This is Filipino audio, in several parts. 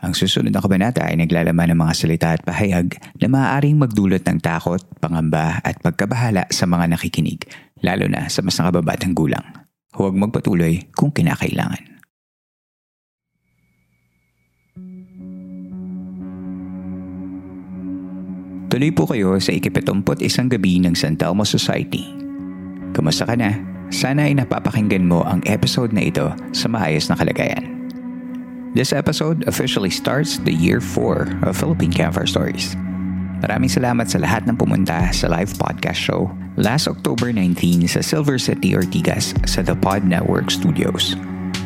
Ang susunod na kabanata ay naglalaman ng mga salita at pahayag na maaaring magdulot ng takot, pangamba at pagkabahala sa mga nakikinig, lalo na sa mas nakababatang gulang. Huwag magpatuloy kung kinakailangan. Tuloy po kayo sa ikipitumpot isang gabi ng San Telmo Society. Kamusta ka na? Sana ay napapakinggan mo ang episode na ito sa maayos na kalagayan. This episode officially starts the year 4 of Philippine Campfire Stories. Maraming salamat sa lahat ng pumunta sa live podcast show last October 19 sa Silver City, Ortigas sa The Pod Network Studios.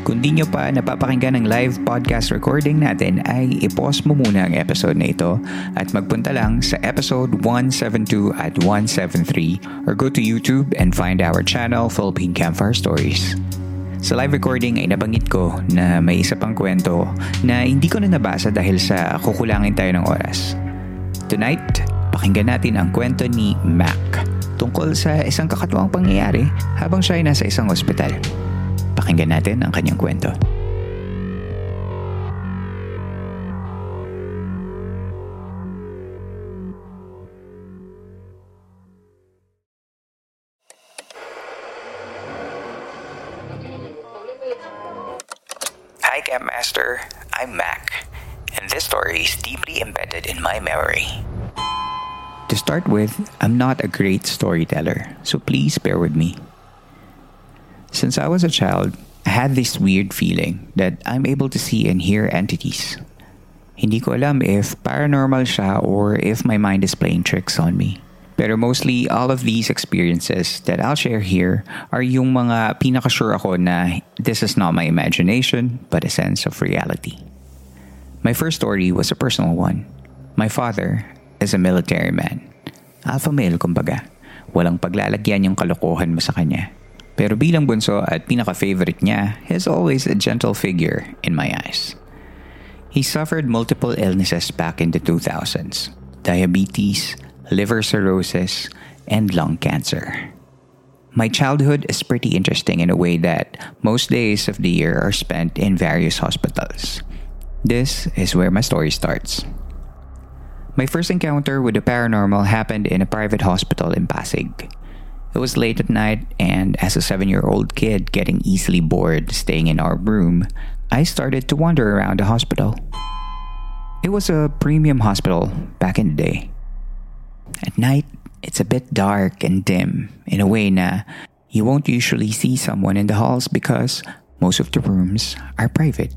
Kung di nyo pa napapakinggan ang live podcast recording natin ay ipause mo muna ang episode na ito at magpunta lang sa episode 172 at 173 or go to YouTube and find our channel Philippine Campfire Stories. Sa live recording ay nabanggit ko na may isa pang kwento na hindi ko na nabasa dahil sa kukulangin tayo ng oras. Tonight, pakinggan natin ang kwento ni Mac tungkol sa isang kakatuwang pangyayari habang siya ay nasa isang ospital. Pakinggan natin ang kanyang kwento. I'm Mac, and this story is deeply embedded in my memory. To start with, I'm not a great storyteller, so please bear with me. Since I was a child, I had this weird feeling that I'm able to see and hear entities. Hindi ko alam if paranormal siya or if my mind is playing tricks on me. Pero mostly, all of these experiences that I'll share here are yung mga pinaka-sure ako na this is not my imagination, but a sense of reality. My first story was a personal one. My father is a military man. Alpha male, kumbaga. Walang paglalagyan yung kalokohan mo sa kanya. Pero bilang bunso at pinaka-favorite niya, he's always a gentle figure in my eyes. He suffered multiple illnesses back in the 2000s. Diabetes, liver cirrhosis, and lung cancer. My childhood is pretty interesting in a way that most days of the year are spent in various hospitals. This is where my story starts. My first encounter with the paranormal happened in a private hospital in Pasig. It was late at night, and as a seven year old kid getting easily bored staying in our room, I started to wander around the hospital. It was a premium hospital back in the day. At night, it's a bit dark and dim in a way na you won't usually see someone in the halls because most of the rooms are private.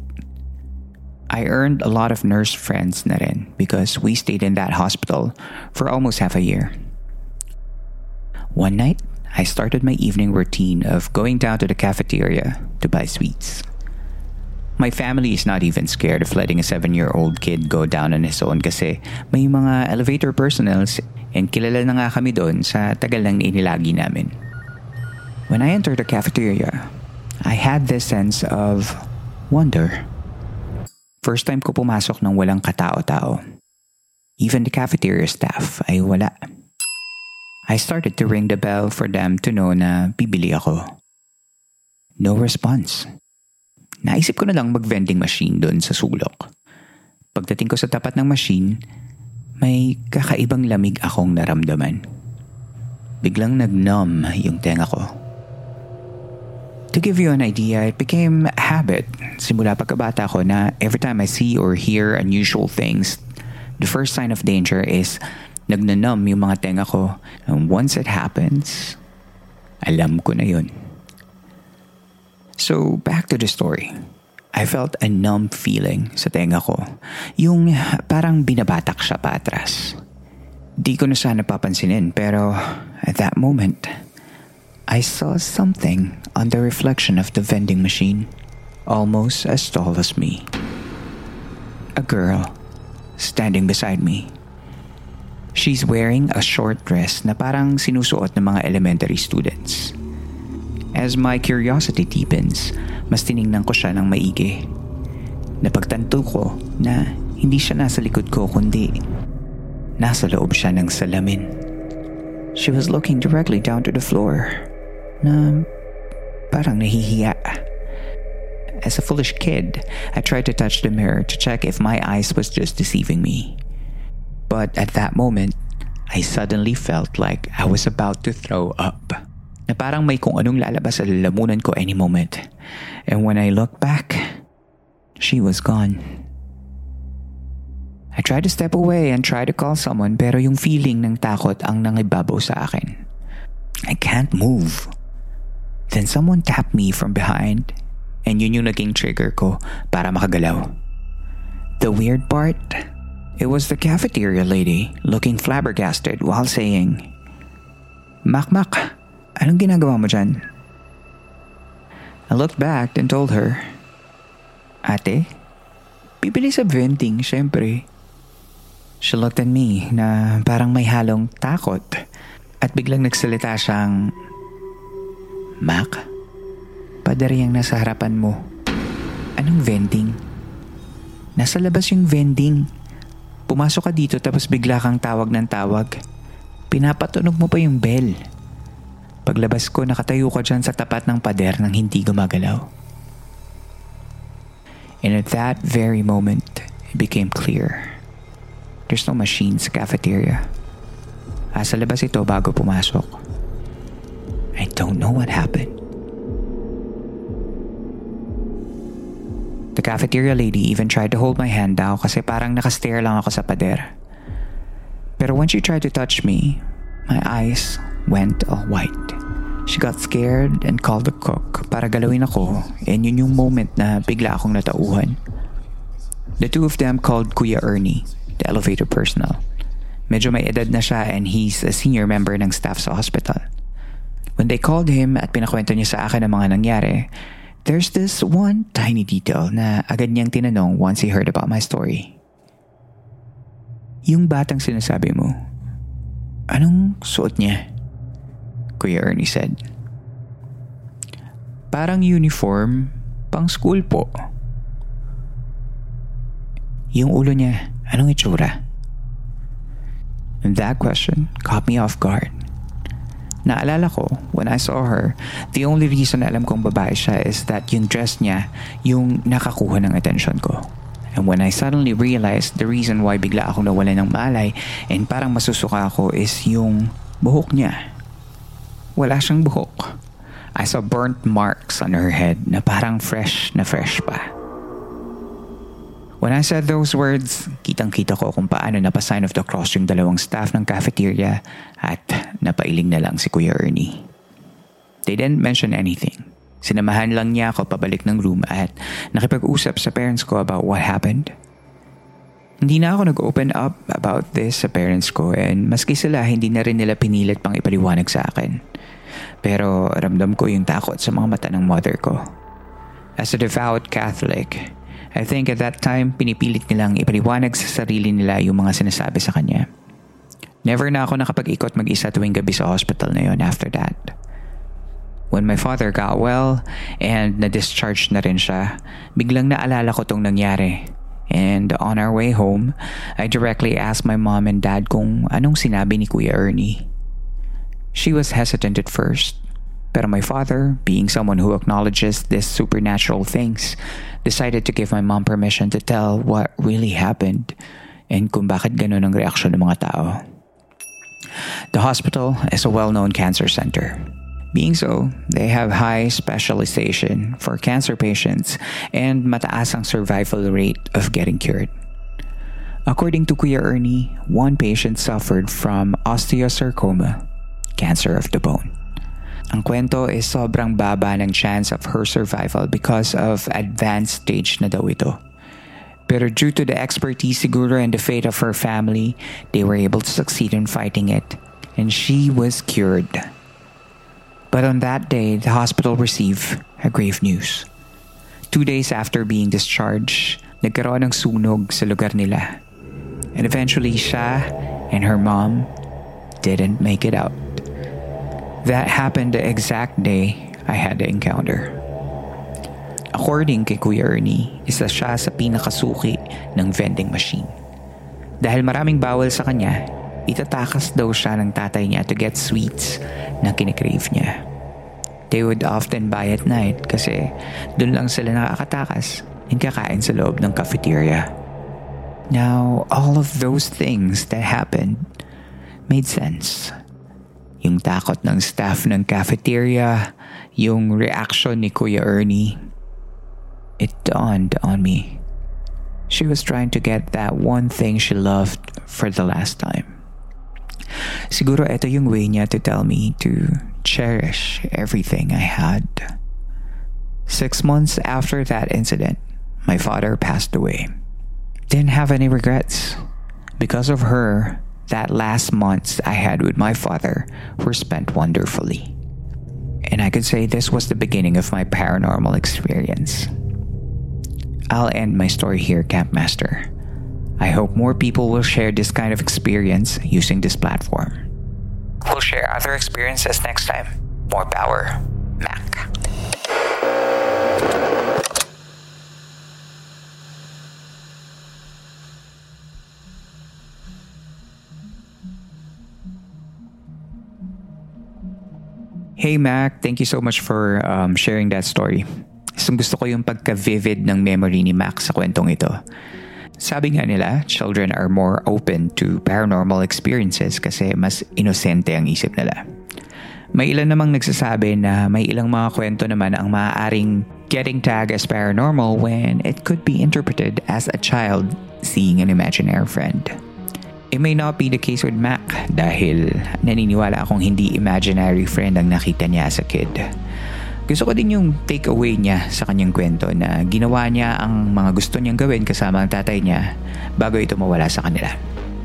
I earned a lot of nurse friends na rin because we stayed in that hospital for almost half a year. One night, I started my evening routine of going down to the cafeteria to buy sweets. My family is not even scared of letting a seven-year-old kid go down on his own kasi may mga elevator personnels and kilala na nga kami doon sa tagal ng inilagi namin. When I entered the cafeteria, I had this sense of wonder. First time ko pumasok ng walang katao-tao. Even the cafeteria staff ay wala. I started to ring the bell for them to know na bibili ako. No response. Naisip ko na lang mag-vending machine doon sa sulok. Pagdating ko sa tapat ng machine, may kakaibang lamig akong naramdaman. Biglang nag-numb yung tenga ko. To give you an idea, it became a habit simula pagkabata ko na every time I see or hear unusual things, the first sign of danger is nagnanumb yung mga tenga ko. And once it happens, alam ko na yun. So, back to the story. I felt a numb feeling sa tenga ko. Yung parang binabatak siya pa atras. Di ko na sana papansinin pero at that moment, I saw something on the reflection of the vending machine, almost as tall as me. A girl standing beside me. She's wearing a short dress na parang sinusuot ng mga elementary students. As my curiosity deepens, mas tiningnan ko siya ng maigi. Napagtanto ko na hindi siya nasa likod ko kundi nasa loob siya ng salamin. She was looking directly down to the floor na parang nahihiya. As a foolish kid, I tried to touch the mirror to check if my eyes was just deceiving me. But at that moment, I suddenly felt like I was about to throw up. Na parang may kung anong lalabas sa lalamunan ko any moment. And when I looked back, she was gone. I tried to step away and try to call someone pero yung feeling ng takot ang nangibabaw sa akin. I can't move. Then someone tapped me from behind and yun yung naging trigger ko para makagalaw. The weird part, it was the cafeteria lady looking flabbergasted while saying, Makmak, anong ginagawa mo dyan? I looked back and told her, Ate, bibili sa venting, syempre. She looked at me na parang may halong takot at biglang nagsalita siyang, Mac, pader yung nasa harapan mo. Anong vending? Nasa labas yung vending. Pumasok ka dito tapos bigla kang tawag ng tawag. Pinapatunog mo pa yung bell. Paglabas ko, nakatayo ka dyan sa tapat ng pader nang hindi gumagalaw. And at that very moment, it became clear. There's no machine sa cafeteria. Asa labas ito bago pumasok. I don't know what happened. The cafeteria lady even tried to hold my hand daw kasi parang nakastare lang ako sa pader. Pero when she tried to touch me, my eyes went all white. She got scared and called the cook para galawin ako and yun yung moment na bigla akong natauhan. The two of them called Kuya Ernie, the elevator personnel. Medyo may edad na siya and he's a senior member ng staff sa hospital. When they called him at pinakwento niya sa akin ang mga nangyari, there's this one tiny detail na agad niyang tinanong once he heard about my story. Yung batang sinasabi mo, anong suot niya? Kuya Ernie said. Parang uniform, pang school po. Yung ulo niya, anong itsura? And that question caught me off guard. Naalala ko, when I saw her, the only reason alam kong babae siya is that yung dress niya, yung nakakuha ng attention ko. And when I suddenly realized the reason why bigla ako nawala ng malay and parang masusuka ako is yung buhok niya. Wala siyang buhok. I saw burnt marks on her head na parang fresh na fresh pa. When I said those words, kitang-kita ko kung paano napasign of the cross yung dalawang staff ng cafeteria at napailing na lang si Kuya Ernie. They didn't mention anything. Sinamahan lang niya ako pabalik ng room at nakipag-usap sa parents ko about what happened. Hindi na ako nag-open up about this sa parents ko and maski sila hindi na rin nila pinilit pang ipaliwanag sa akin. Pero ramdam ko yung takot sa mga mata ng mother ko. As a devout Catholic, I think at that time, pinipilit nilang ipaliwanag sa sarili nila yung mga sinasabi sa kanya. Never na ako nakapag-ikot mag-isa tuwing gabi sa hospital na yon after that. When my father got well and na-discharge na rin siya, biglang naalala ko tong nangyari. And on our way home, I directly asked my mom and dad kung anong sinabi ni Kuya Ernie. She was hesitant at first, but my father, being someone who acknowledges these supernatural things, decided to give my mom permission to tell what really happened and kung bakit ganun ang reaksyon ng mga tao. The hospital is a well-known cancer center. Being so, they have high specialization for cancer patients and mataas ang survival rate of getting cured. According to Kuya Ernie, one patient suffered from osteosarcoma, cancer of the bone. Ang kwento is sobrang baba ng chance of her survival because of advanced stage na daw ito. Pero due to the expertise siguro and the fate of her family, they were able to succeed in fighting it. And she was cured. But on that day, the hospital received a grave news. Two days after being discharged, nagkaroon ng sunog sa lugar nila. And eventually, siya and her mom didn't make it out. That happened the exact day I had the encounter. According kay Kuya Ernie, isa siya sa pinakasuki ng vending machine. Dahil maraming bawal sa kanya, itatakas daw siya ng tatay niya to get sweets na kinikrave niya. They would often buy at night kasi dun lang sila nakakatakas and kakain sa loob ng cafeteria. Now, all of those things that happened made sense. Yung takot ng staff ng cafeteria, yung reaction ni Kuya Ernie, it dawned on me. She was trying to get that one thing she loved for the last time. Siguro ito yung way niya to tell me to cherish everything I had. Six months after that incident, my father passed away. Didn't have any regrets. Because of her, that last months I had with my father were spent wonderfully. And I could say this was the beginning of my paranormal experience. I'll end my story here, Campmaster. I hope more people will share this kind of experience using this platform. We'll share other experiences next time. More power, Mac. Hey Mac, thank you so much for um, sharing that story. Isang gusto ko yung pagka-vivid ng memory ni Mac sa kwentong ito. Sabi nga nila, children are more open to paranormal experiences kasi mas inosente ang isip nila. May ilan namang nagsasabi na may ilang mga kwento naman ang maaaring getting tagged as paranormal when it could be interpreted as a child seeing an imaginary friend. It may not be the case with Mac dahil naniniwala akong hindi imaginary friend ang nakita niya as a kid. Gusto ko din yung take away niya sa kanyang kwento na ginawa niya ang mga gusto niyang gawin kasama ang tatay niya bago ito mawala sa kanila.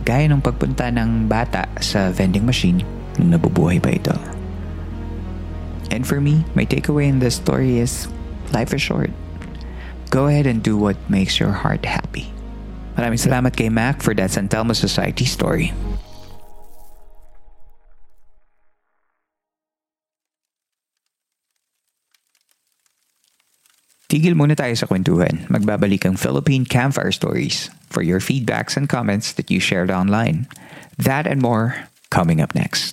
Gaya ng pagpunta ng bata sa vending machine nung nabubuhay pa ito. And for me, my takeaway in this story is life is short. Go ahead and do what makes your heart happy. Maraming salamat kay Mac for that San Telmo Society story. Tigil muna tayo sa kwentuhan. Magbabalik ang Philippine Campfire Stories for your feedbacks and comments that you shared online. That and more coming up next.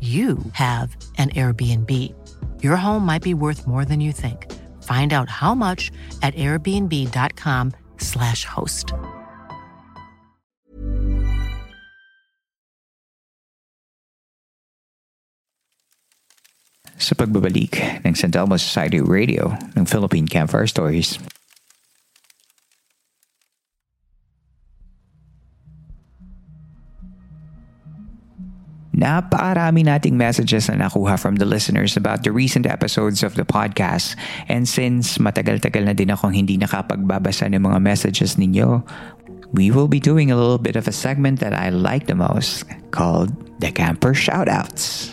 you have an Airbnb. Your home might be worth more than you think. Find out how much at airbnb.com/slash host. Sa pagbabalik ng San Telmo Society Radio ng Philippine Campfire Stories. Napakarami nating messages na nakuha from the listeners about the recent episodes of the podcast. And since matagal-tagal na din akong hindi nakapagbabasa ng mga messages ninyo, we will be doing a little bit of a segment that I like the most called the Camper Shoutouts.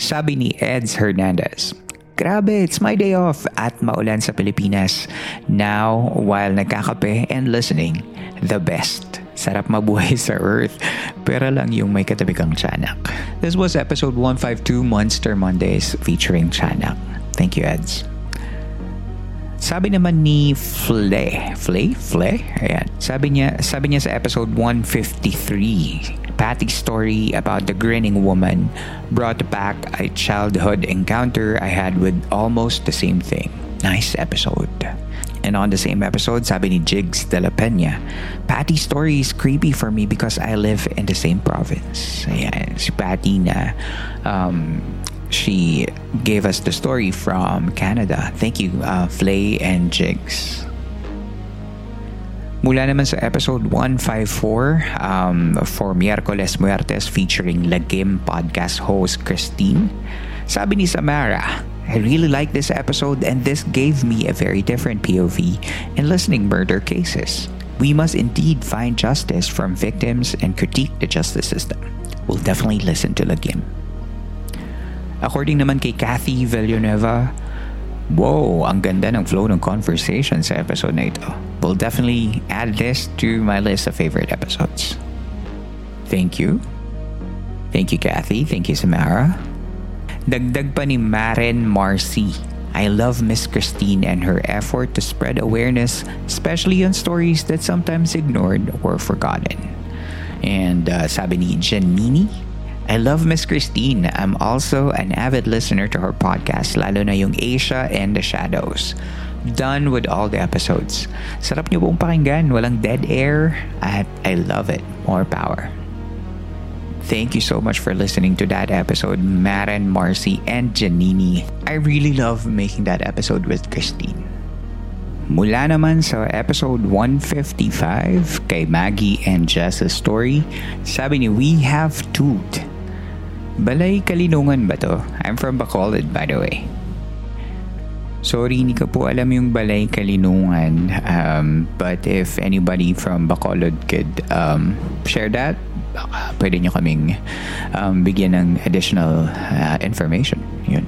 Sabi ni Eds Hernandez, Grabe, it's my day off at maulan sa Pilipinas. Now, while nagkakape and listening, the best. Sarap mabuhay sa Earth, pero lang yung may katabi kang Chanak. This was episode 152 Monster Mondays featuring Chanak. Thank you, Eds. Sabi naman ni Fle, Fle? Fle? Ayan. Sabi niya, sabi niya sa episode 153, Patty's story about the grinning woman brought back a childhood encounter I had with almost the same thing. Nice episode. And on the same episode, sabi ni Jigs de la Peña, Patty's story is creepy for me because I live in the same province. Ayan, si Patty na um, she gave us the story from Canada. Thank you, uh, Flay and Jigs. Mula naman sa episode 154 um, for Miércoles Muertes featuring Lagim podcast host Christine, sabi ni Samara, I really like this episode and this gave me a very different POV in listening murder cases. We must indeed find justice from victims and critique the justice system. We'll definitely listen to Lagim. According naman kay Kathy Villanueva, Whoa, ang ganda ng flow ng conversation sa episode na ito. We'll definitely add this to my list of favorite episodes. Thank you. Thank you, Kathy. Thank you, Samara. Dagdag pa ni Maren Marcy. I love Miss Christine and her effort to spread awareness, especially on stories that sometimes ignored or forgotten. And uh, sabi ni Janini, I love Miss Christine. I'm also an avid listener to her podcast, lalo na yung Asia and the Shadows. Done with all the episodes. Sarap niyo pong pakinggan, walang dead air, at I love it. More power. Thank you so much for listening to that episode, Maren, Marcy, and Janini. I really love making that episode with Christine. Mula naman sa episode 155 kay Maggie and Jess's story, sabi ni We Have Toot Balay Kalinungan ba to? I'm from Bacolod by the way. Sorry, hindi ko po alam yung Balay Kalinungan. Um, but if anybody from Bacolod could um, share that, baka pwede nyo kaming um, bigyan ng additional uh, information. Yun.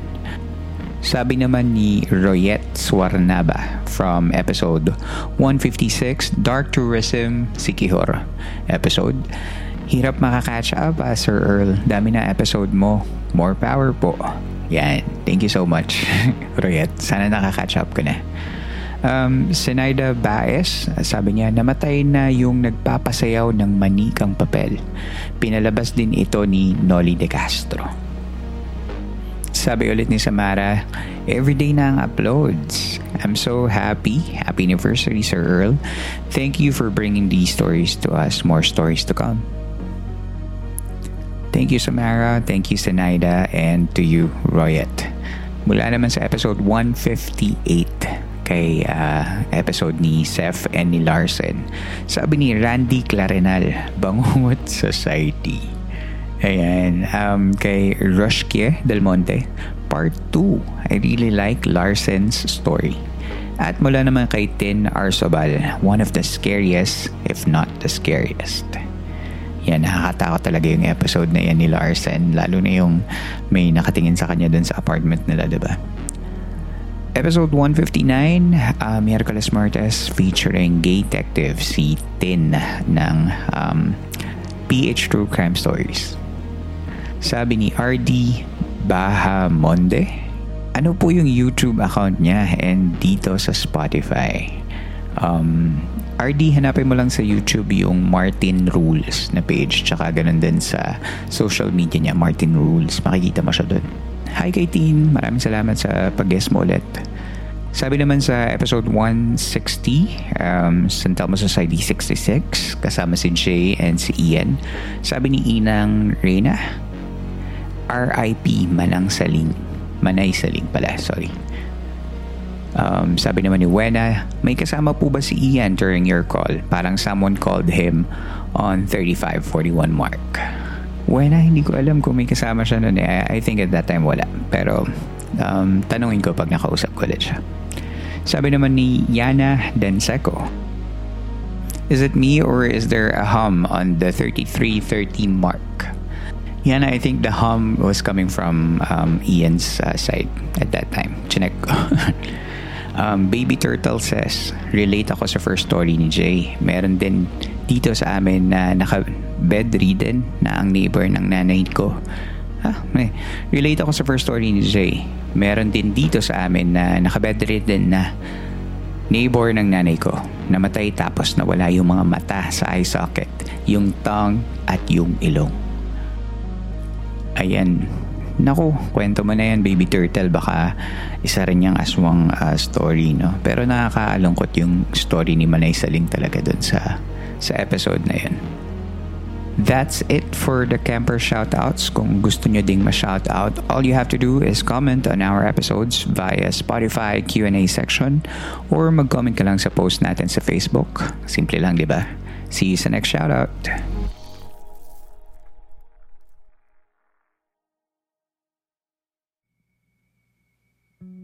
Sabi naman ni Royette Swarnaba from episode 156, Dark Tourism Sikihor episode. Hirap makakatch up, uh, Sir Earl. Dami na episode mo. More power po. Yan. Thank you so much, Royet. Sana nakakatch up ka na. Um, Sinaida Baez, sabi niya, namatay na yung nagpapasayaw ng manikang papel. Pinalabas din ito ni Noli De Castro. Sabi ulit ni Samara, everyday na ang uploads. I'm so happy. Happy anniversary, Sir Earl. Thank you for bringing these stories to us. More stories to come. Thank you, Samara. Thank you, Sinaida. And to you, Royet. Mula naman sa episode 158 kay uh, episode ni Seth and ni Larsen. Sabi ni Randy Clarenal, Bangungot Society. Ayan, um, kay Rushke Del Monte, Part 2. I really like Larsen's story. At mula naman kay Tin Arsobal, one of the scariest, if not the scariest. Yan, nakakatakot talaga yung episode na yan ni Larsen. Lalo na yung may nakatingin sa kanya dun sa apartment nila, ba? Episode 159, uh, Miyerkules Martes featuring gay detective si Tin ng um, PH True Crime Stories. Sabi ni RD Bahamonde, ano po yung YouTube account niya and dito sa Spotify? Um, RD, hanapin mo lang sa YouTube yung Martin Rules na page. Tsaka ganun din sa social media niya, Martin Rules. Makikita mo siya doon. Hi kay Teen, maraming salamat sa pag-guest mo ulit. Sabi naman sa episode 160, um, San Telmo Society 66, kasama si Jay and si Ian. Sabi ni Inang Reyna, RIP Manang Saling. Manay Saling pala, sorry. Um, sabi naman ni Wena, may kasama po ba si Ian during your call? Parang someone called him on 3541 mark. Wena, hindi ko alam kung may kasama siya noon. Eh. I think at that time wala. Pero um, tanungin ko pag nakausap ko ulit siya. Sabi naman ni Yana Denseco, Is it me or is there a hum on the 3330 mark? Yana, I think the hum was coming from um, Ian's uh, side at that time. Chinek. Um, Baby Turtle says, relate ako sa first story ni Jay. Meron din dito sa amin na naka-bedridden na ang neighbor ng nanay ko. Ah, may. Relate ako sa first story ni Jay. Meron din dito sa amin na naka-bedridden na Neighbor ng nanay ko, namatay tapos nawala yung mga mata sa eye socket, yung tongue at yung ilong. Ayan, Naku, kwento mo na yan, Baby Turtle. Baka isa rin yung aswang uh, story, no? Pero nakakalungkot yung story ni Manay Saling talaga dun sa, sa episode na yan. That's it for the camper shoutouts. Kung gusto nyo ding ma-shoutout, all you have to do is comment on our episodes via Spotify Q&A section or mag-comment ka lang sa post natin sa Facebook. Simple lang, di ba? See you sa next shoutout.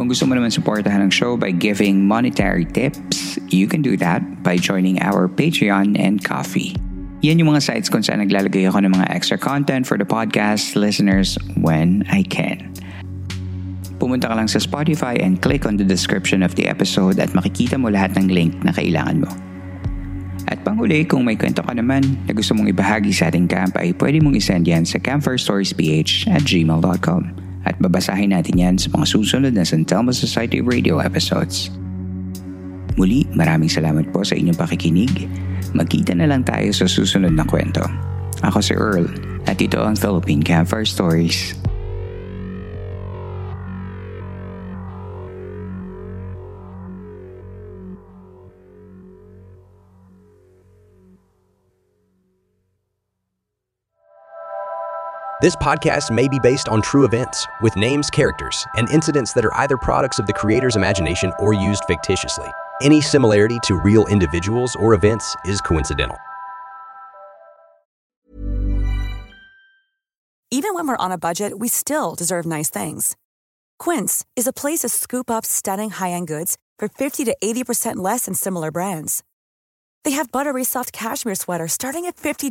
Kung gusto mo naman supportahan ng show by giving monetary tips, you can do that by joining our Patreon and Coffee. Yan yung mga sites kung saan naglalagay ako ng mga extra content for the podcast listeners when I can. Pumunta ka lang sa Spotify and click on the description of the episode at makikita mo lahat ng link na kailangan mo. At panghuli, kung may kwento ka naman na gusto mong ibahagi sa ating camp ay pwede mong isend yan sa campfirestoriesph at gmail.com at babasahin natin yan sa mga susunod na San Telmo Society Radio episodes. Muli, maraming salamat po sa inyong pakikinig. Magkita na lang tayo sa susunod na kwento. Ako si Earl at ito ang Philippine Campfire Stories. This podcast may be based on true events, with names, characters, and incidents that are either products of the creator's imagination or used fictitiously. Any similarity to real individuals or events is coincidental. Even when we're on a budget, we still deserve nice things. Quince is a place to scoop up stunning high end goods for 50 to 80% less than similar brands. They have buttery soft cashmere sweaters starting at $50